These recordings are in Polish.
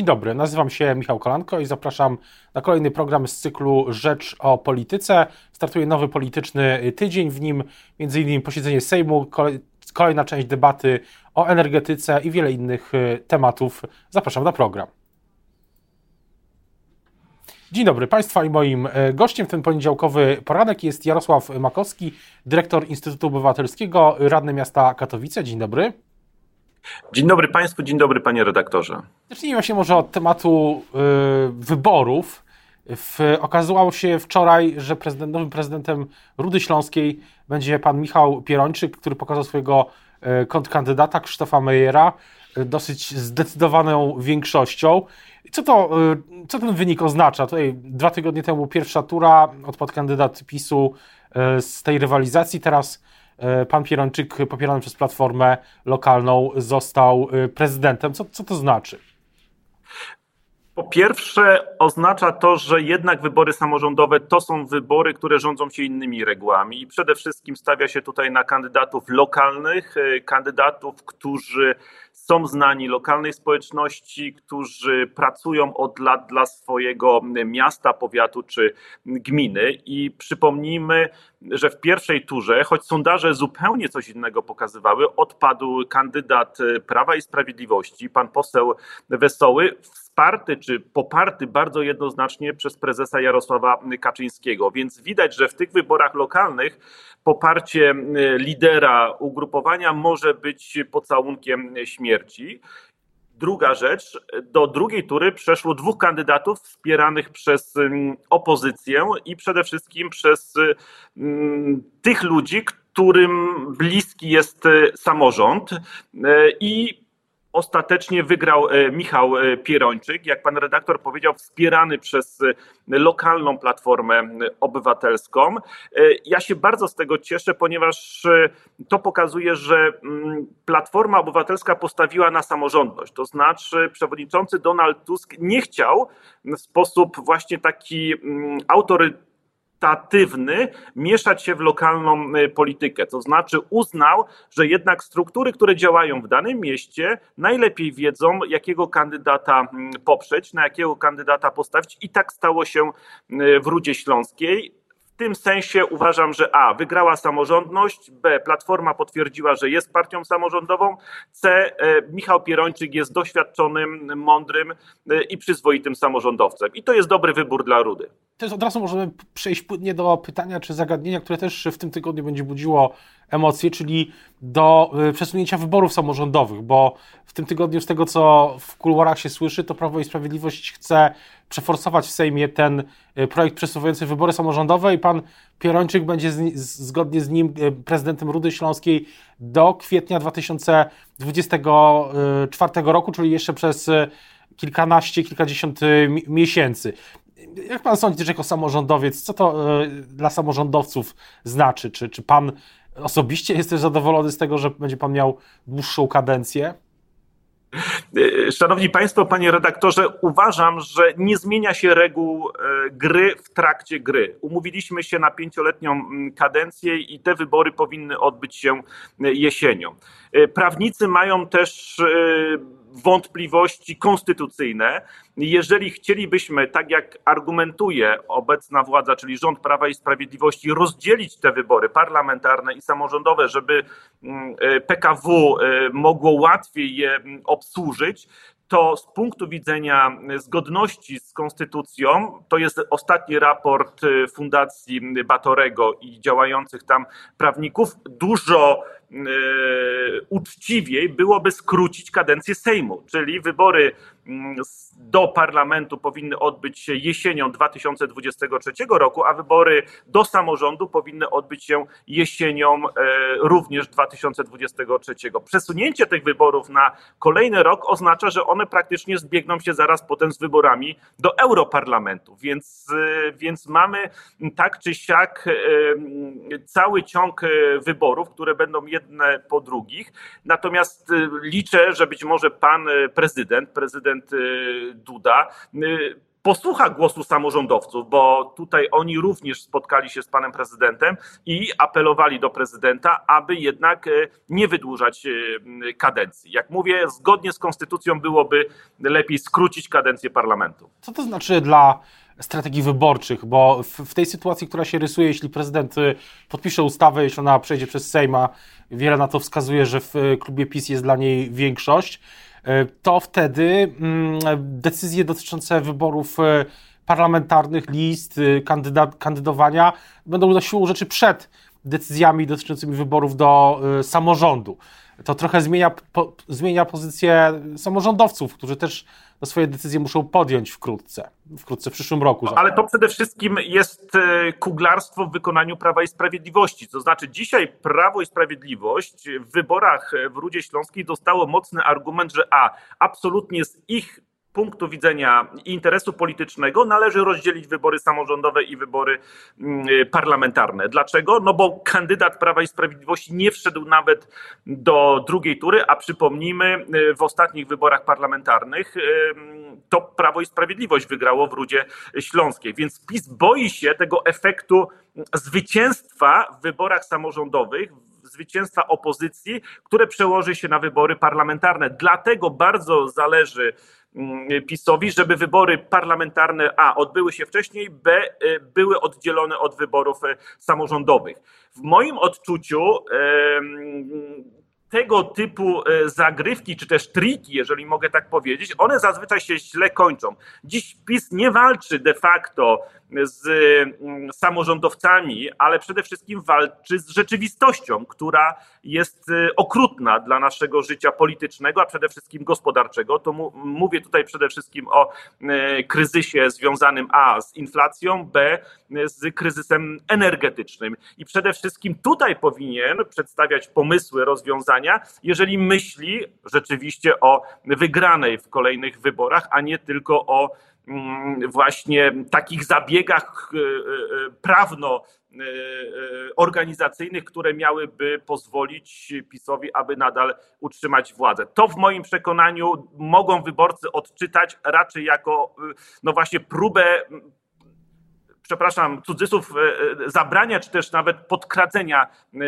Dzień dobry, nazywam się Michał Kolanko i zapraszam na kolejny program z cyklu Rzecz o Polityce. Startuje nowy polityczny tydzień, w nim m.in. posiedzenie Sejmu, kolejna część debaty o energetyce i wiele innych y, tematów. Zapraszam na program. Dzień dobry Państwa i moim y, gościem w ten poniedziałkowy poranek jest Jarosław Makowski, dyrektor Instytutu Obywatelskiego, radny miasta Katowice. Dzień dobry. Dzień dobry Państwu, dzień dobry Panie redaktorze. Zacznijmy się może od tematu y, wyborów. W, okazało się wczoraj, że prezydent, nowym prezydentem Rudy Śląskiej będzie pan Michał Pierończyk, który pokazał swojego y, kontrkandydata Krzysztofa Mejera y, dosyć zdecydowaną większością. Co, to, y, co ten wynik oznacza? Tutaj dwa tygodnie temu pierwsza tura, odpadł kandydat PiSu y, z tej rywalizacji, teraz pan Pierończyk, popierany przez Platformę lokalną, został e, prezydentem. Co, co to znaczy? Po pierwsze, oznacza to, że jednak wybory samorządowe to są wybory, które rządzą się innymi regułami i przede wszystkim stawia się tutaj na kandydatów lokalnych, e, kandydatów, którzy są znani lokalnej społeczności, którzy pracują od lat dla swojego miasta, powiatu czy gminy. I przypomnijmy, że w pierwszej turze, choć sondaże zupełnie coś innego pokazywały, odpadł kandydat Prawa i Sprawiedliwości, pan poseł Wesoły, wsparty czy poparty bardzo jednoznacznie przez prezesa Jarosława Kaczyńskiego. Więc widać, że w tych wyborach lokalnych poparcie lidera ugrupowania może być pocałunkiem śmierci. Druga rzecz, do drugiej tury przeszło dwóch kandydatów wspieranych przez opozycję i przede wszystkim przez tych ludzi, którym bliski jest samorząd. I Ostatecznie wygrał e, Michał e, Pierończyk, jak pan redaktor powiedział, wspierany przez e, lokalną platformę obywatelską. Ja się bardzo z tego cieszę, ponieważ to pokazuje, że mm, Platforma Obywatelska postawiła na samorządność. To znaczy, przewodniczący Donald Tusk nie chciał w sposób właśnie taki mm, charytatywny mieszać się w lokalną y, politykę. To znaczy uznał, że jednak struktury, które działają w danym mieście, najlepiej wiedzą, jakiego kandydata mm, poprzeć, na jakiego kandydata postawić i tak stało się y, w Rudzie Śląskiej tym sensie uważam, że A. Wygrała samorządność, B. Platforma potwierdziła, że jest partią samorządową, C. E, Michał Pierończyk jest doświadczonym, mądrym e, i przyzwoitym samorządowcem. I to jest dobry wybór dla Rudy. Teraz od razu możemy przejść płynnie do pytania czy zagadnienia, które też w tym tygodniu będzie budziło emocje, czyli do y, przesunięcia wyborów samorządowych, bo w tym tygodniu, z tego co w kuluarach się słyszy, to Prawo i Sprawiedliwość chce przeforsować w Sejmie ten y, projekt przesuwający wybory samorządowe i pan Pierończyk będzie z, zgodnie z nim y, prezydentem Rudy Śląskiej do kwietnia 2024 roku, czyli jeszcze przez kilkanaście, kilkadziesiąt miesięcy. Jak pan sądzi, że jako samorządowiec, co to dla samorządowców znaczy? Czy, czy pan Osobiście jesteś zadowolony z tego, że będzie pan miał dłuższą kadencję? E, szanowni Państwo, Panie redaktorze, uważam, że nie zmienia się reguł e, gry w trakcie gry. Umówiliśmy się na pięcioletnią kadencję i te wybory powinny odbyć się e, jesienią. Prawnicy mają też wątpliwości konstytucyjne. Jeżeli chcielibyśmy, tak jak argumentuje obecna władza, czyli rząd Prawa i Sprawiedliwości, rozdzielić te wybory parlamentarne i samorządowe, żeby mm, e, PKW e, mogło łatwiej je mm, obsłużyć, to z punktu widzenia zgodności z konstytucją, to jest ostatni raport Fundacji Batorego i działających tam prawników, dużo uczciwiej byłoby skrócić kadencję Sejmu, czyli wybory do parlamentu powinny odbyć się jesienią 2023 roku, a wybory do samorządu powinny odbyć się jesienią e, również 2023. Przesunięcie tych wyborów na kolejny rok oznacza, że one praktycznie zbiegną się zaraz potem z wyborami do Europarlamentu, więc, e, więc mamy tak czy siak e, cały ciąg wyborów, które będą jedne po drugich. Natomiast liczę, że być może pan prezydent, prezydent Duda posłucha głosu samorządowców, bo tutaj oni również spotkali się z panem prezydentem i apelowali do prezydenta, aby jednak e, nie wydłużać kadencji. Jak mówię, zgodnie z konstytucją byłoby lepiej skrócić kadencję parlamentu. Co to znaczy dla strategii wyborczych, bo w, tej sytuacji, która się rysuje, jeśli prezydent y, podpisze ustawę, jeśli ona przejdzie przez Sejma, wiele na to wskazuje, że w y, klubie PiS jest dla niej większość, y, to wtedy mm, decyzje dotyczące wyborów parlamentarnych, list, kandydat, kandydowania będą na siłą rzeczy przed decyzjami dotyczącymi wyborów do samorządu. To trochę zmienia, po, zmienia pozycję samorządowców, którzy też no, swoje decyzje muszą podjąć wkrótce, wkrótce w przyszłym roku. No, ale to przede wszystkim jest e, kuglarstwo w wykonaniu Prawa i Sprawiedliwości. To znaczy dzisiaj Prawo i Sprawiedliwość w wyborach w Rudzie Śląskiej dostało mocny argument, że a, absolutnie z ich punktu widzenia interesu politycznego należy rozdzielić wybory samorządowe i wybory mm, parlamentarne. Dlaczego? No bo kandydat Prawa i Sprawiedliwości nie wszedł nawet do drugiej tury, a przypomnijmy, y, w ostatnich wyborach parlamentarnych y, to Prawo i Sprawiedliwość wygrało w Rudzie Śląskiej. Więc PiS boi się tego efektu zwycięstwa w wyborach samorządowych, zwycięstwa opozycji, które przełoży się na wybory parlamentarne. Dlatego bardzo zależy Mm, PiSowi, żeby wybory parlamentarne A odbyły się wcześniej, B y, były oddzielone od wyborów y, samorządowych. W moim odczuciu tego typu e, zagrywki, czy też triki, jeżeli mogę tak powiedzieć, one zazwyczaj się źle kończą. Dziś PiS nie walczy de facto z mm, samorządowcami, ale przede wszystkim walczy z rzeczywistością, która jest e, okrutna dla naszego życia politycznego, a przede wszystkim gospodarczego. To mówię tutaj przede wszystkim o e, kryzysie związanym A z inflacją, B z kryzysem energetycznym. I przede wszystkim tutaj powinien przedstawiać pomysły, rozwiązania, jeżeli myśli rzeczywiście o wygranej w kolejnych wyborach, a nie tylko o właśnie takich zabiegach e, e, prawno e, organizacyjnych, które miałyby pozwolić PiSowi, aby nadal utrzymać władzę. To w moim przekonaniu mogą wyborcy odczytać raczej jako no właśnie próbę przepraszam, cudzysłów, e, e, zabrania, czy też nawet podkradzenia e,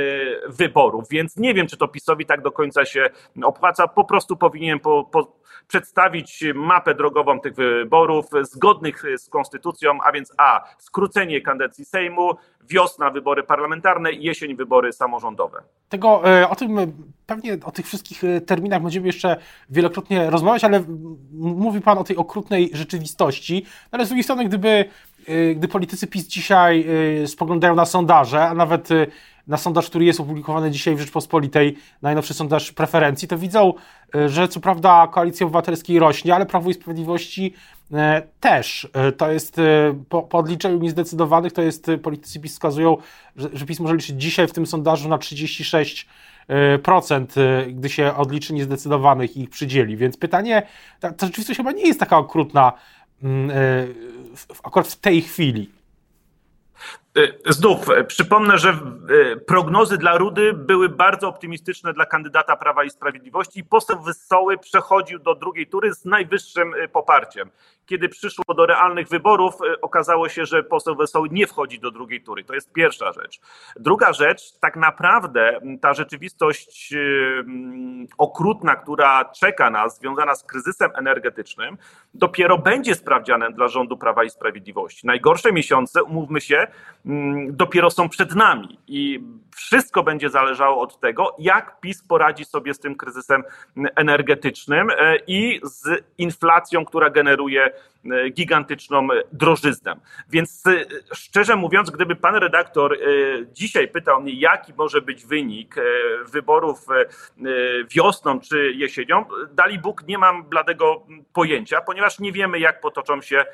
wyborów. Więc nie wiem, czy to PiSowi tak do końca się opłaca. Po prostu powinien po, po przedstawić mapę drogową tych wyborów zgodnych z konstytucją, a więc A. Skrócenie kadencji Sejmu, wiosna wybory parlamentarne i jesień wybory samorządowe. Tego, o tym pewnie o tych wszystkich terminach będziemy jeszcze wielokrotnie rozmawiać, ale mówi Pan o tej okrutnej rzeczywistości. Ale z drugiej strony, gdyby gdy politycy PiS dzisiaj y, spoglądają na sondaże, a nawet y, na sondaż, który jest opublikowany dzisiaj w Rzeczpospolitej, najnowszy sondaż preferencji, to widzą, że co prawda koalicja obywatelskiej rośnie, ale Prawo i Sprawiedliwości też. To jest po, po odliczeniu niezdecydowanych, to jest politycy PiS wskazują, że, że PiS może liczyć dzisiaj w tym sondażu na 36 procent, gdy się odliczy niezdecydowanych i ich przydzieli. Więc pytanie, ta, ta rzeczywistość chyba nie jest taka okrutna, akurat w tej chwili. E, znów e, przypomnę, że prognozy dla Rudy były bardzo optymistyczne dla kandydata Prawa i Sprawiedliwości i poseł Wesoły przechodził do drugiej tury z najwyższym poparciem kiedy przyszło do realnych wyborów, e, okazało się, że poseł Wesoły nie wchodzi do drugiej tury. To jest pierwsza rzecz. Druga rzecz, tak naprawdę ta rzeczywistość okrutna, która czeka nas, związana z kryzysem energetycznym, dopiero będzie sprawdzianem dla rządu Prawa i Sprawiedliwości. Najgorsze miesiące, umówmy się, dopiero są przed nami i wszystko będzie zależało od tego, jak PiS poradzi sobie z tym kryzysem energetycznym e, i z inflacją, która generuje E, gigantyczną drożyznę. Więc e, szczerze mówiąc, gdyby pan redaktor dzisiaj pytał mnie, jaki może być wynik wyborów wiosną czy jesienią, dali Bóg, nie mam bladego pojęcia, ponieważ nie wiemy, jak potoczą się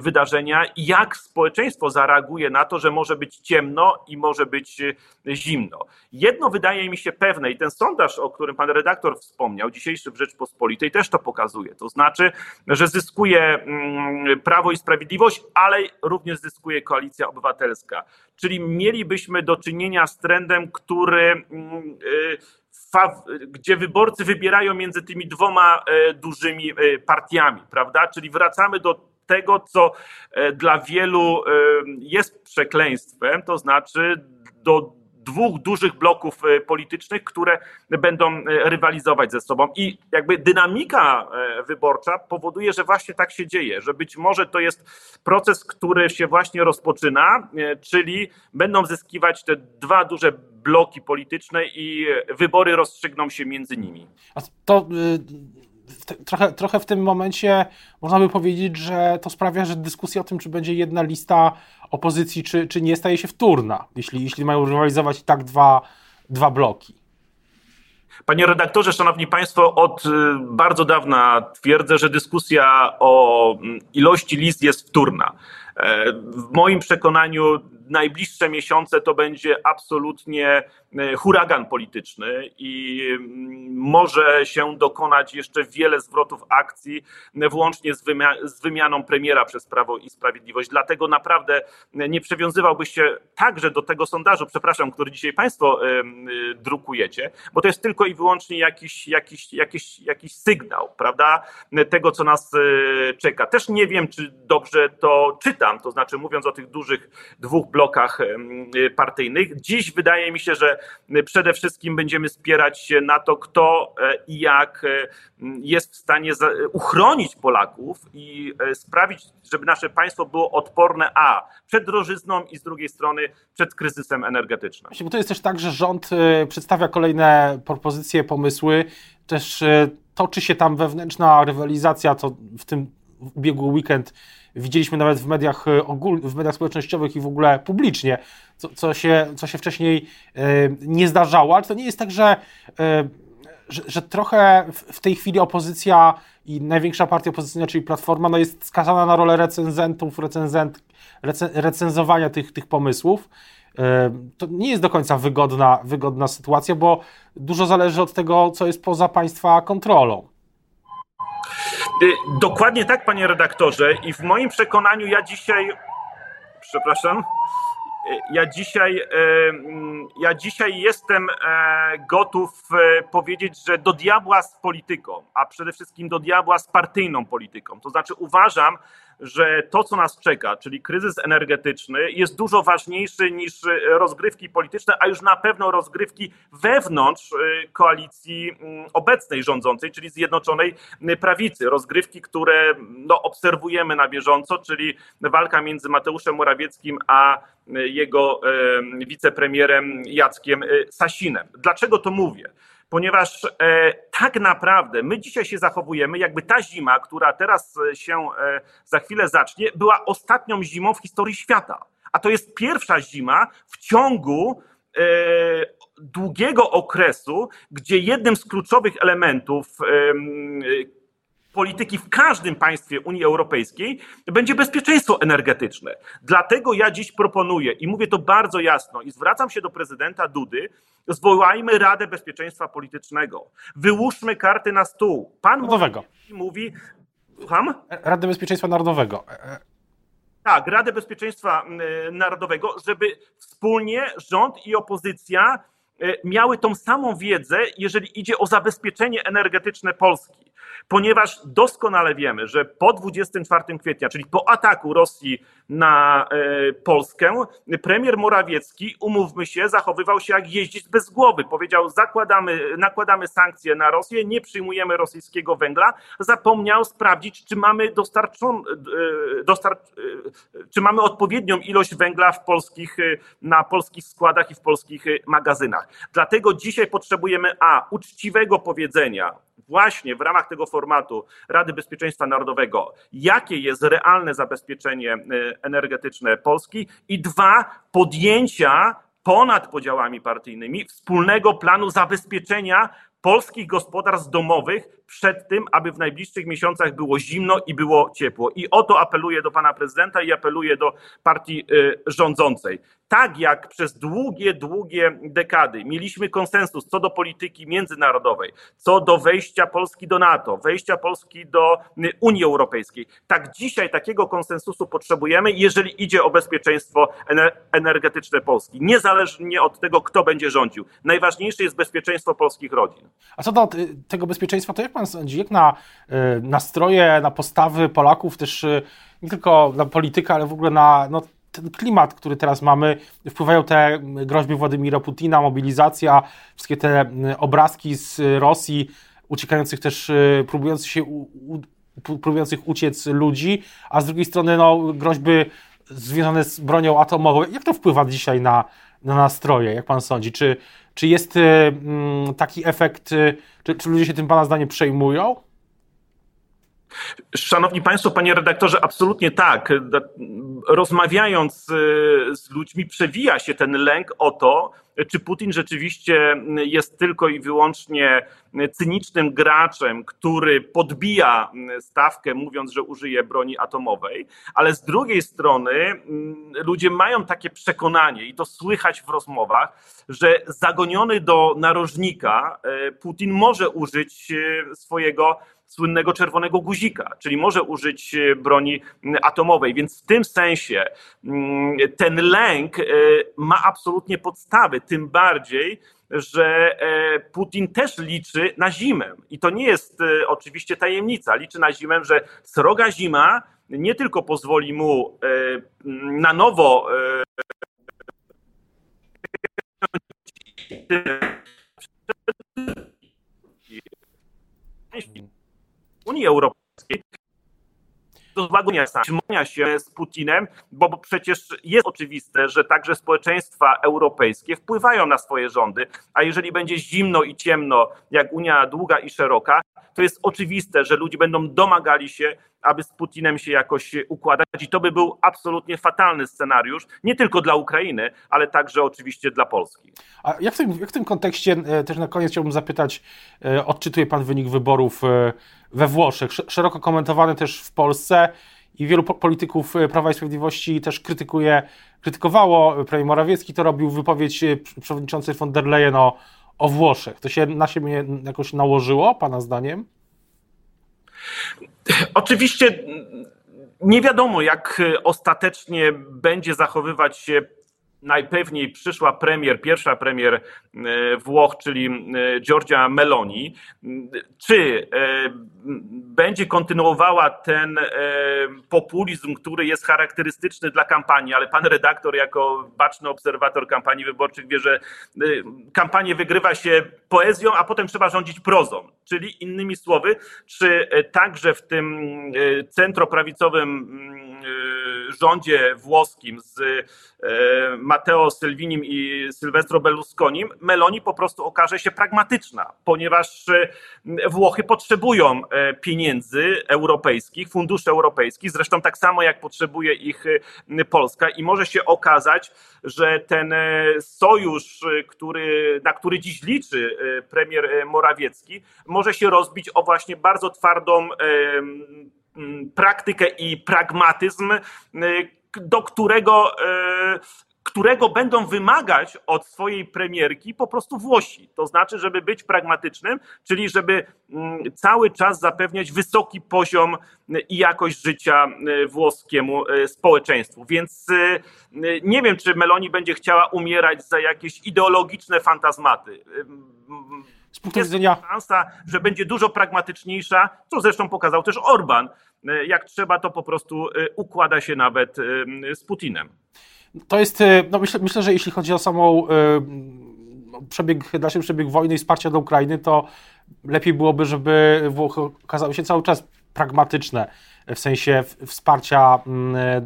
wydarzenia i jak społeczeństwo zareaguje na to, że może być ciemno i może być zimno. Jedno wydaje mi się pewne i ten sondaż, o którym pan redaktor wspomniał, dzisiejszy w Rzeczpospolitej też to pokazuje. To znaczy, że zyskuje Mm, Prawo i Sprawiedliwość, ale również zyskuje Koalicja Obywatelska. Czyli mielibyśmy do czynienia z trendem, który mm, y, gdzie wyborcy wybierają między tymi dwoma e, dużymi e, partiami, prawda? Czyli wracamy do tego, co dla wielu jest przekleństwem, to znaczy do dwóch dużych bloków e, politycznych, które będą e, rywalizować ze sobą. I jakby dynamika e, wyborcza powoduje, że właśnie tak się dzieje, że być może to jest proces, który się właśnie rozpoczyna, czyli będą zyskiwać te dwa duże bloki polityczne i wybory rozstrzygną się między nimi. A to trochę, trochę w tym momencie można by powiedzieć, że to sprawia, że dyskusja o tym, czy będzie jedna lista opozycji, czy, czy nie, staje się wtórna, jeśli, jeśli mają rywalizować tak dwa, dwa bloki. Panie redaktorze, szanowni państwo, od y, bardzo dawna twierdzę, że dyskusja o mm, ilości list jest wtórna. E, w moim przekonaniu najbliższe miesiące to będzie absolutnie huragan polityczny i mm, może się dokonać jeszcze wiele zwrotów akcji, włącznie z, z wymianą premiera przez Prawo i Sprawiedliwość. Dlatego naprawdę nie przywiązywałby się także do tego sondażu, przepraszam, który dzisiaj Państwo drukujecie, bo to jest tylko i wyłącznie jakiś, jakiś, jakiś, jakiś sygnał, prawda, tego, co nas e, czeka. Też nie wiem, czy dobrze to czytam, to znaczy mówiąc o tych dużych dwóch blokach partyjnych. Dziś wydaje mi się, że przede wszystkim będziemy spierać się na to, kto e, i jak e, jest w stanie uchronić Polaków i e, sprawić, żeby nasze państwo było odporne a przed drożyzną i z drugiej strony przed kryzysem energetycznym. Bo to jest też tak, że rząd przedstawia kolejne propozycje, pomysły, też toczy się tam wewnętrzna rywalizacja, co w tym ubiegły weekend widzieliśmy nawet w mediach, e, ogól, w mediach społecznościowych i w ogóle publicznie, co, co, się, co się wcześniej e, nie zdarzało, ale to nie jest tak, że, e, że, że trochę w tej chwili opozycja i największa partia opozycyjna, czyli Platforma, no jest skazana na rolę recenzentów, recenzent, recenzowania tych, tych pomysłów. To nie jest do końca wygodna, wygodna sytuacja, bo dużo zależy od tego, co jest poza państwa kontrolą. Y, dokładnie tak, panie redaktorze. I w moim przekonaniu ja dzisiaj. Przepraszam. Y, ja dzisiaj, y, mm, ja dzisiaj jestem e, gotów e, powiedzieć, że do diabła z polityką, a przede wszystkim do diabła z partyjną polityką. To znaczy uważam, że to, co nas czeka, czyli kryzys energetyczny, jest dużo ważniejszy niż rozgrywki polityczne, a już na pewno rozgrywki wewnątrz y, koalicji mm, obecnej rządzącej, czyli Zjednoczonej Prawicy. Rozgrywki, które no, obserwujemy na bieżąco, czyli walka między Mateuszem Morawieckim a y, jego wicepremierem Jackiem Sasinem. Dlaczego to mówię? Ponieważ e, tak naprawdę my dzisiaj się zachowujemy, jakby ta zima, która teraz e, się e, za chwilę zacznie, była ostatnią zimą w historii świata. A to jest pierwsza zima w ciągu długiego okresu, gdzie jednym z kluczowych elementów polityki w każdym państwie Unii Europejskiej będzie bezpieczeństwo energetyczne. Dlatego ja dziś proponuję i mówię to bardzo jasno i zwracam się do prezydenta Dudy, zwołajmy Radę Bezpieczeństwa Politycznego. Wyłóżmy karty na stół. Pan Narodowego. mówi, słucham? Radę Bezpieczeństwa Narodowego. Tak, Radę Bezpieczeństwa Narodowego, żeby wspólnie rząd i opozycja e, miały tą samą wiedzę, jeżeli idzie o zabezpieczenie energetyczne Polski ponieważ doskonale wiemy, że po 24 kwietnia, czyli po ataku Rosji na e, Polskę, premier Morawiecki, umówmy się, zachowywał się jak jeździć bez głowy. Powiedział, zakładamy, nakładamy sankcje na Rosję, nie przyjmujemy rosyjskiego węgla. Zapomniał sprawdzić, czy mamy dostarczon, e, e, czy mamy odpowiednią ilość węgla w polskich, na polskich składach i w polskich magazynach. Dlatego dzisiaj potrzebujemy a uczciwego powiedzenia właśnie w ramach tego formatu Rady Bezpieczeństwa Narodowego, jakie jest realne zabezpieczenie y, energetyczne Polski i dwa, podjęcia ponad podziałami partyjnymi wspólnego planu zabezpieczenia polskich gospodarstw domowych przed tym, aby w najbliższych miesiącach było zimno i było ciepło. I o to apeluję do pana prezydenta i apeluję do partii y, rządzącej. Tak jak przez długie, długie dekady mieliśmy konsensus co do polityki międzynarodowej, co do wejścia Polski do NATO, wejścia Polski do Unii Europejskiej, tak dzisiaj takiego konsensusu potrzebujemy, jeżeli idzie o bezpieczeństwo energetyczne Polski, niezależnie od tego, kto będzie rządził. Najważniejsze jest bezpieczeństwo polskich rodzin. A co do tego bezpieczeństwa, to jak pan sądzi, jak na y, nastroje, na postawy Polaków, też y, nie tylko na politykę, ale w ogóle na no, ten klimat, który teraz mamy, wpływają te groźby Władimira Putina, mobilizacja, wszystkie te obrazki z Rosji, uciekających też, y, próbujących się, próbujących uciec ludzi, a z drugiej strony no, groźby związane z bronią atomową. Jak to wpływa dzisiaj na, na nastroje, jak pan sądzi? Czy, czy jest taki efekt, czy, czy ludzie się tym pana zdaniem przejmują? Szanowni Państwo, panie redaktorze, absolutnie tak. Rozmawiając y, z ludźmi, przewija się ten lęk o to, czy Putin rzeczywiście jest tylko i wyłącznie cynicznym graczem, który podbija stawkę, mówiąc, że użyje broni atomowej, ale z drugiej strony mm, ludzie mają takie przekonanie, i to słychać w rozmowach, że zagoniony do narożnika e, Putin może użyć e, swojego słynnego czerwonego guzika, czyli może użyć e, broni atomowej. Więc w tym sensie ten lęk e, ma absolutnie podstawy, tym bardziej, że e, Putin też liczy na zimę. I to nie jest oczywiście tajemnica. Liczy na zimę, że sroga zima nie tylko pozwoli mu na nowo Unii Europejskiej do złagodzenia się z Putinem, bo przecież jest oczywiste, że także społeczeństwa europejskie wpływają na swoje rządy, a jeżeli będzie zimno i ciemno, jak Unia długa i szeroka, to jest oczywiste, że ludzie będą domagali się, aby z Putinem się jakoś układać i to by był absolutnie fatalny scenariusz, nie tylko dla Ukrainy, ale także oczywiście dla Polski. A jak w tym, jak w tym kontekście, e, też na koniec chciałbym zapytać, e, odczytuje Pan wynik wyborów e, we Włoszech, szeroko komentowany też w Polsce i wielu polityków Prawa i Sprawiedliwości też krytykuje, krytykowało, premier Morawiecki to robił, wypowiedź przewodniczącej von der Leyen o o Włoszech. To się na siebie jakoś nałożyło, Pana zdaniem? Oczywiście nie wiadomo, jak ostatecznie będzie zachowywać się najpewniej przyszła premier, pierwsza premier e, Włoch, czyli e, Giorgia Meloni, czy e, będzie kontynuowała ten populizm, który jest charakterystyczny dla kampanii, ale pan redaktor, jako baczny obserwator kampanii wyborczych, wie, że kampanię wygrywa się poezją, a potem trzeba rządzić prozą. Czyli innymi słowy, czy także w tym centroprawicowym rządzie włoskim z e, Matteo Salvinim i Silvestro Berlusconim, Meloni po prostu okaże się pragmatyczna, ponieważ e, Włochy potrzebują e, pieniędzy europejskich, funduszy europejskich, zresztą tak samo jak potrzebuje ich Polska. I może się okazać, że ten sojusz, który, na który dziś liczy premier Morawiecki, może się rozbić o właśnie bardzo twardą praktykę i pragmatyzm, y, do którego, y, którego będą wymagać od swojej premierki po prostu Włosi. To znaczy, żeby być pragmatycznym, czyli żeby mm, cały czas zapewniać wysoki poziom i jakość życia y, włoskiemu społeczeństwu. Więc nie wiem, czy Meloni będzie chciała umierać za jakieś ideologiczne fantazmaty z punktu jest widzenia. szansa, że będzie dużo pragmatyczniejsza, co zresztą pokazał też Orban. E, jak trzeba, to po prostu e, układa się nawet e, z Putinem. To jest, no myślę, myślę że jeśli chodzi o samą przebieg, dalszy przebieg wojny i wsparcia dla Ukrainy, to lepiej byłoby, żeby Włochy okazały się cały czas pragmatyczne w sensie wsparcia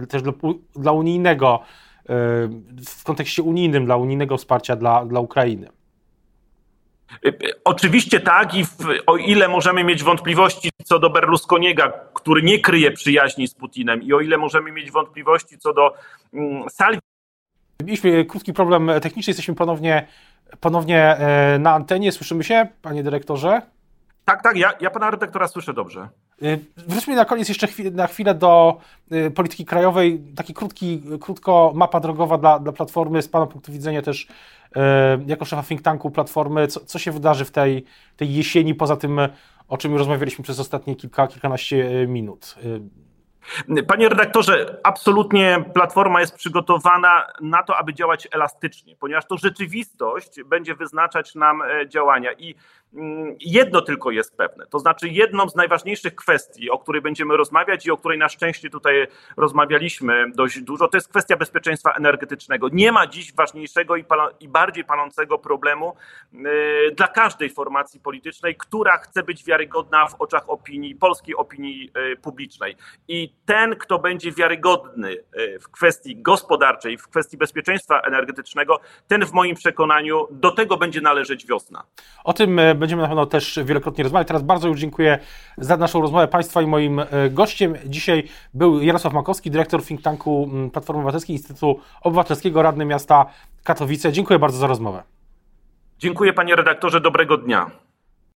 też dla, dla unijnego, w kontekście unijnym, dla unijnego wsparcia dla, dla Ukrainy. Oczywiście tak i w, o ile możemy mieć wątpliwości co do Berlusconiego, który nie kryje przyjaźni z Putinem i o ile możemy mieć wątpliwości co do mm, Salvi. Mieliśmy krótki problem techniczny, jesteśmy ponownie, ponownie e, na antenie. Słyszymy się, panie dyrektorze? Tak, tak, ja, ja pana redaktora słyszę dobrze. Wróćmy na koniec jeszcze na chwilę do polityki krajowej. Taki krótki, krótko mapa drogowa dla, dla Platformy z Pana punktu widzenia też jako szefa think tanku Platformy. Co, co się wydarzy w tej, tej jesieni, poza tym, o czym rozmawialiśmy przez ostatnie kilka, kilkanaście minut? Panie redaktorze, absolutnie Platforma jest przygotowana na to, aby działać elastycznie, ponieważ to rzeczywistość będzie wyznaczać nam e, działania. I jedno tylko jest pewne, to znaczy jedną z najważniejszych kwestii, o której będziemy rozmawiać i o której na szczęście tutaj rozmawialiśmy dość dużo, to jest kwestia bezpieczeństwa energetycznego. Nie ma dziś ważniejszego i, i bardziej palącego problemu yy, dla każdej formacji politycznej, która chce być wiarygodna w oczach opinii, polskiej opinii yy, publicznej. I ten, kto będzie wiarygodny e, w kwestii gospodarczej, w kwestii bezpieczeństwa energetycznego, ten w moim przekonaniu do tego będzie należeć wiosna. O tym e, będziemy na pewno też wielokrotnie rozmawiać. Teraz bardzo już dziękuję za naszą rozmowę Państwa i moim e, gościem. Dzisiaj był Jarosław Makowski, dyrektor think tanku Platformy Obywatelskiej Instytutu Obywatelskiego, radny miasta Katowice. Dziękuję bardzo za rozmowę. Dziękuję panie redaktorze, dobrego dnia.